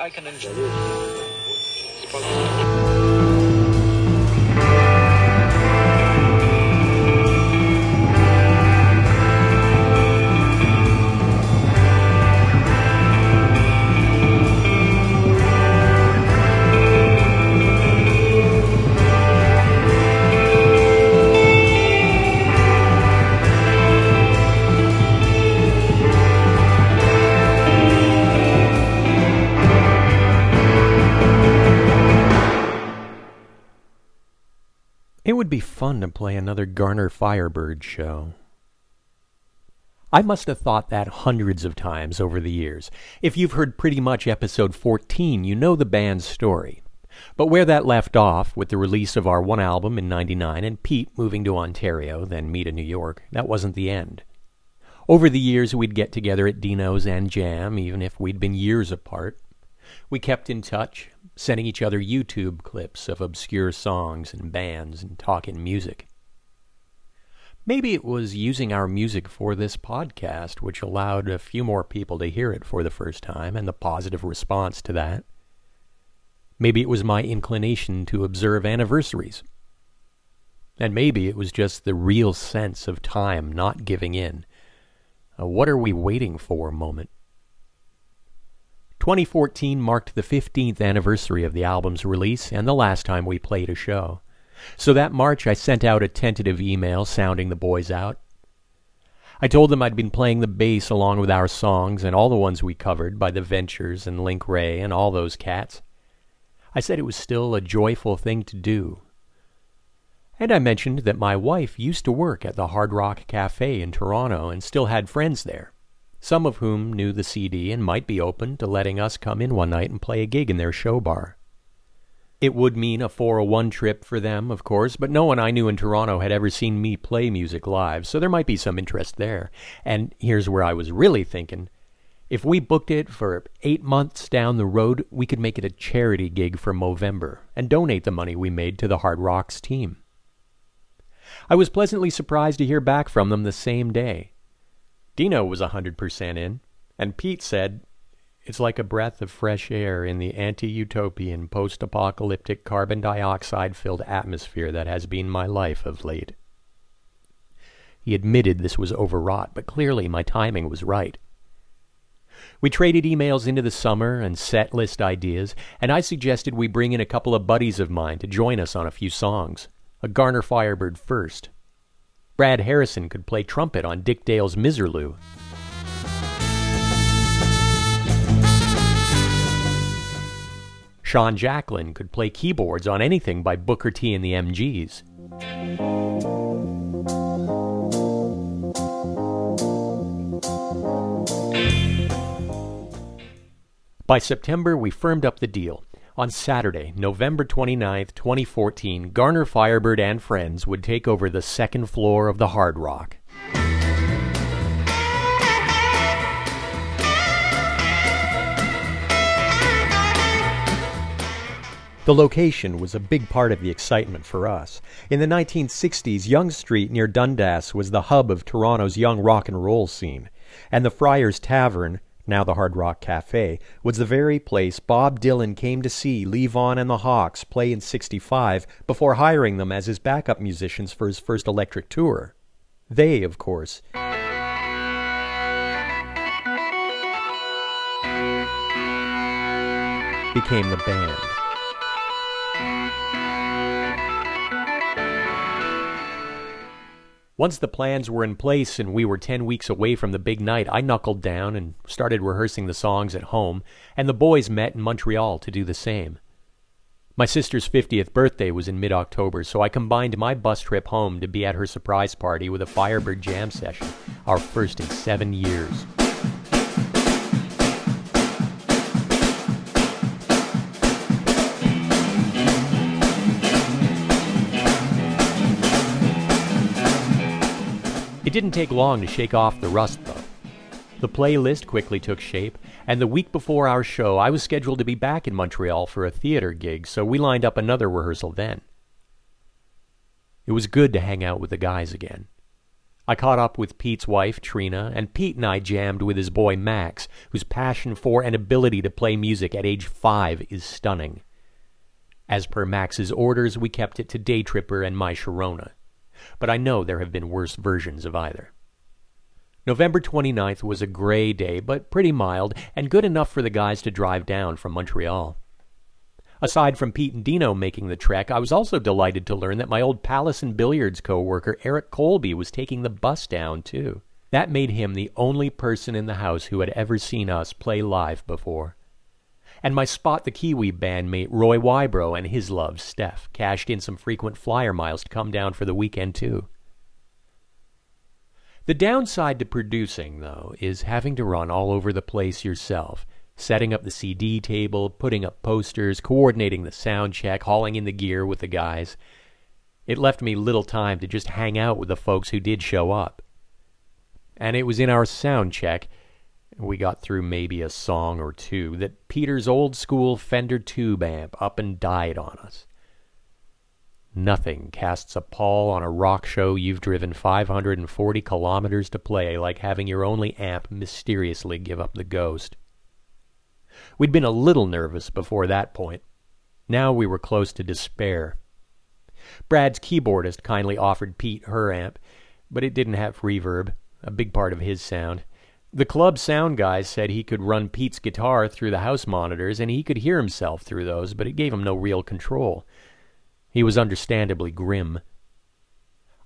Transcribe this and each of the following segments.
I, can enjoy It be fun to play another Garner Firebird show. I must have thought that hundreds of times over the years. If you've heard pretty much episode 14, you know the band's story. But where that left off, with the release of our one album in 99 and Pete moving to Ontario, then me to New York, that wasn't the end. Over the years, we'd get together at Dino's and jam, even if we'd been years apart. We kept in touch, sending each other YouTube clips of obscure songs and bands and talking music. Maybe it was using our music for this podcast which allowed a few more people to hear it for the first time and the positive response to that. Maybe it was my inclination to observe anniversaries. And maybe it was just the real sense of time not giving in. A what are we waiting for moment. 2014 marked the 15th anniversary of the album's release and the last time we played a show. So that March I sent out a tentative email sounding the boys out. I told them I'd been playing the bass along with our songs and all the ones we covered by the Ventures and Link Wray and all those cats. I said it was still a joyful thing to do. And I mentioned that my wife used to work at the Hard Rock Cafe in Toronto and still had friends there, some of whom knew the CD and might be open to letting us come in one night and play a gig in their show bar. It would mean a 401 trip for them, of course, but no one I knew in Toronto had ever seen me play music live, so there might be some interest there. And here's where I was really thinking if we booked it for eight months down the road, we could make it a charity gig for Movember and donate the money we made to the Hard Rocks team. I was pleasantly surprised to hear back from them the same day. Dino was a hundred percent in, and Pete said, It's like a breath of fresh air in the anti utopian, post apocalyptic, carbon dioxide filled atmosphere that has been my life of late. He admitted this was overwrought, but clearly my timing was right. We traded emails into the summer and set list ideas, and I suggested we bring in a couple of buddies of mine to join us on a few songs. A Garner Firebird first. Brad Harrison could play trumpet on Dick Dale's Misirlou. Sean Jacklin could play keyboards on anything by Booker T and the MGs. By September, we firmed up the deal. On Saturday, November 29, 2014, Garner Firebird and friends would take over the second floor of the Hard Rock. The location was a big part of the excitement for us. In the 1960s, Yonge Street near Dundas was the hub of Toronto's young rock and roll scene, and the Friars Tavern, now the Hard Rock Cafe, was the very place Bob Dylan came to see Levon and the Hawks play in 65 before hiring them as his backup musicians for his first electric tour. They, of course, became the band. Once the plans were in place and we were 10 weeks away from the big night, I knuckled down and started rehearsing the songs at home, and the boys met in Montreal to do the same. My sister's 50th birthday was in mid October, so I combined my bus trip home to be at her surprise party with a Firebird jam session, our first in seven years. It didn't take long to shake off the rust, though. The playlist quickly took shape, and the week before our show, I was scheduled to be back in Montreal for a theater gig, so we lined up another rehearsal then. It was good to hang out with the guys again. I caught up with Pete's wife, Trina, and Pete and I jammed with his boy Max, whose passion for and ability to play music at age five is stunning. As per Max's orders, we kept it to Day Tripper and My Sharona. But I know there have been worse versions of either. November 29th was a gray day, but pretty mild, and good enough for the guys to drive down from Montreal. Aside from Pete and Dino making the trek, I was also delighted to learn that my old Palace and Billiards co-worker Eric Colby was taking the bus down, too. That made him the only person in the house who had ever seen us play live before. And my Spot the Kiwi bandmate Roy Wybro and his love, Steph, cashed in some frequent flyer miles to come down for the weekend, too. The downside to producing, though, is having to run all over the place yourself setting up the CD table, putting up posters, coordinating the sound check, hauling in the gear with the guys. It left me little time to just hang out with the folks who did show up. And it was in our sound check, we got through maybe a song or two, that Peter's old school Fender tube amp up and died on us. Nothing casts a pall on a rock show you've driven 540 kilometers to play like having your only amp mysteriously give up the ghost. We'd been a little nervous before that point. Now we were close to despair. Brad's keyboardist kindly offered Pete her amp, but it didn't have reverb, a big part of his sound. The club sound guy said he could run Pete's guitar through the house monitors and he could hear himself through those, but it gave him no real control. He was understandably grim.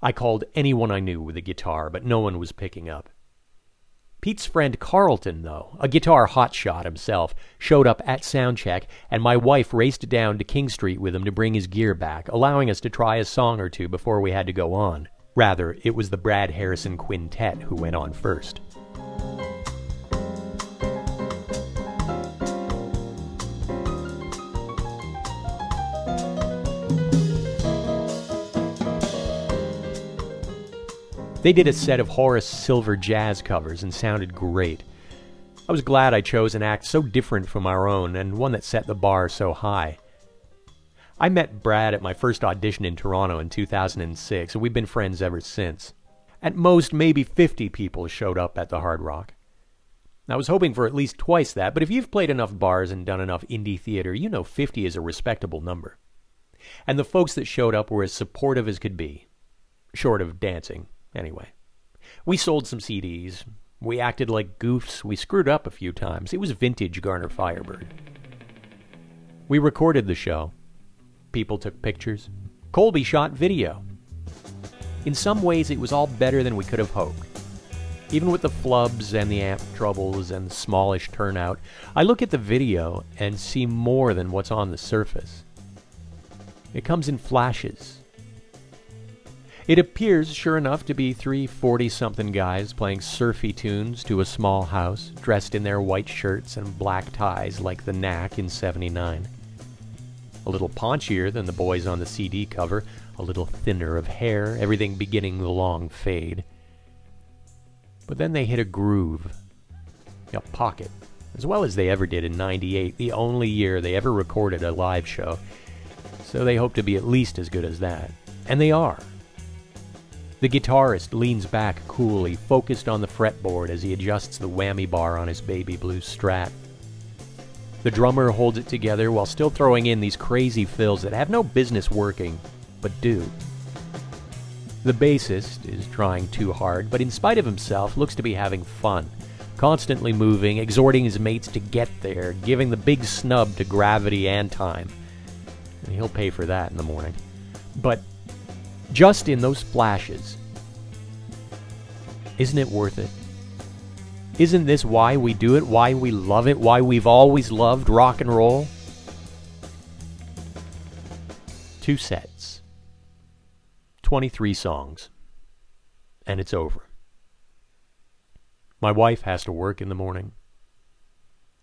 I called anyone I knew with a guitar, but no one was picking up. Pete's friend Carlton, though, a guitar hotshot himself, showed up at soundcheck, and my wife raced down to King Street with him to bring his gear back, allowing us to try a song or two before we had to go on. Rather, it was the Brad Harrison Quintet who went on first. They did a set of Horace Silver jazz covers and sounded great. I was glad I chose an act so different from our own and one that set the bar so high. I met Brad at my first audition in Toronto in 2006, and we've been friends ever since. At most, maybe 50 people showed up at the Hard Rock. I was hoping for at least twice that, but if you've played enough bars and done enough indie theater, you know 50 is a respectable number. And the folks that showed up were as supportive as could be, short of dancing. Anyway, we sold some CDs. We acted like goofs. We screwed up a few times. It was vintage Garner Firebird. We recorded the show. People took pictures. Colby shot video. In some ways, it was all better than we could have hoped. Even with the flubs and the amp troubles and the smallish turnout, I look at the video and see more than what's on the surface. It comes in flashes, it appears, sure enough, to be three 40 something guys playing surfy tunes to a small house, dressed in their white shirts and black ties like the Knack in 79. A little paunchier than the boys on the CD cover, a little thinner of hair, everything beginning the long fade. But then they hit a groove, a pocket, as well as they ever did in 98, the only year they ever recorded a live show. So they hope to be at least as good as that. And they are. The guitarist leans back coolly, focused on the fretboard as he adjusts the whammy bar on his baby blue strat. The drummer holds it together while still throwing in these crazy fills that have no business working, but do. The bassist is trying too hard, but in spite of himself, looks to be having fun, constantly moving, exhorting his mates to get there, giving the big snub to gravity and time. He'll pay for that in the morning. But just in those flashes. Isn't it worth it? Isn't this why we do it? Why we love it? Why we've always loved rock and roll? Two sets, 23 songs, and it's over. My wife has to work in the morning.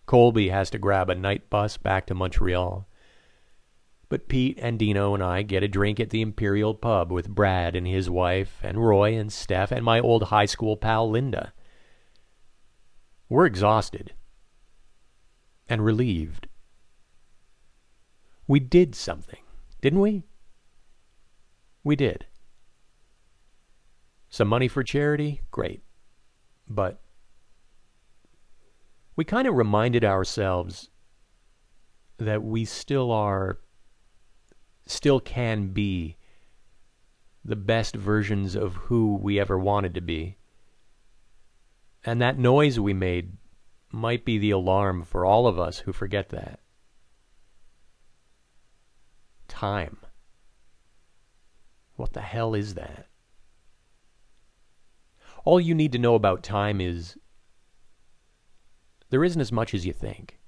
Colby has to grab a night bus back to Montreal. But Pete and Dino and I get a drink at the Imperial Pub with Brad and his wife, and Roy and Steph, and my old high school pal Linda. We're exhausted and relieved. We did something, didn't we? We did. Some money for charity? Great. But we kind of reminded ourselves that we still are, still can be the best versions of who we ever wanted to be. And that noise we made might be the alarm for all of us who forget that. Time. What the hell is that? All you need to know about time is there isn't as much as you think.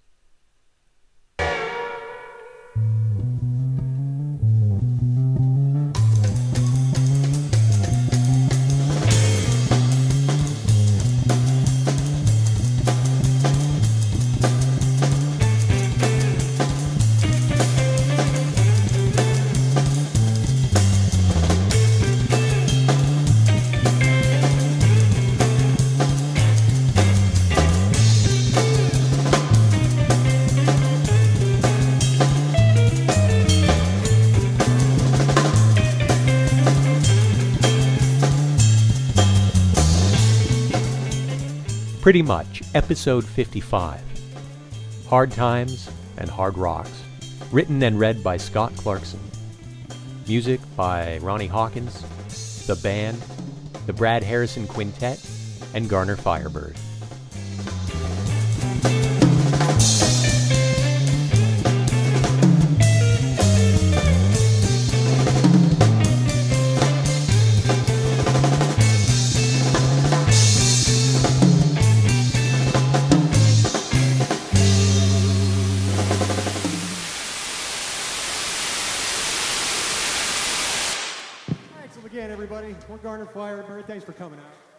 Pretty much, episode 55 Hard Times and Hard Rocks. Written and read by Scott Clarkson. Music by Ronnie Hawkins, The Band, the Brad Harrison Quintet, and Garner Firebird. Everybody. We're Garner Firebird. Thanks for coming out.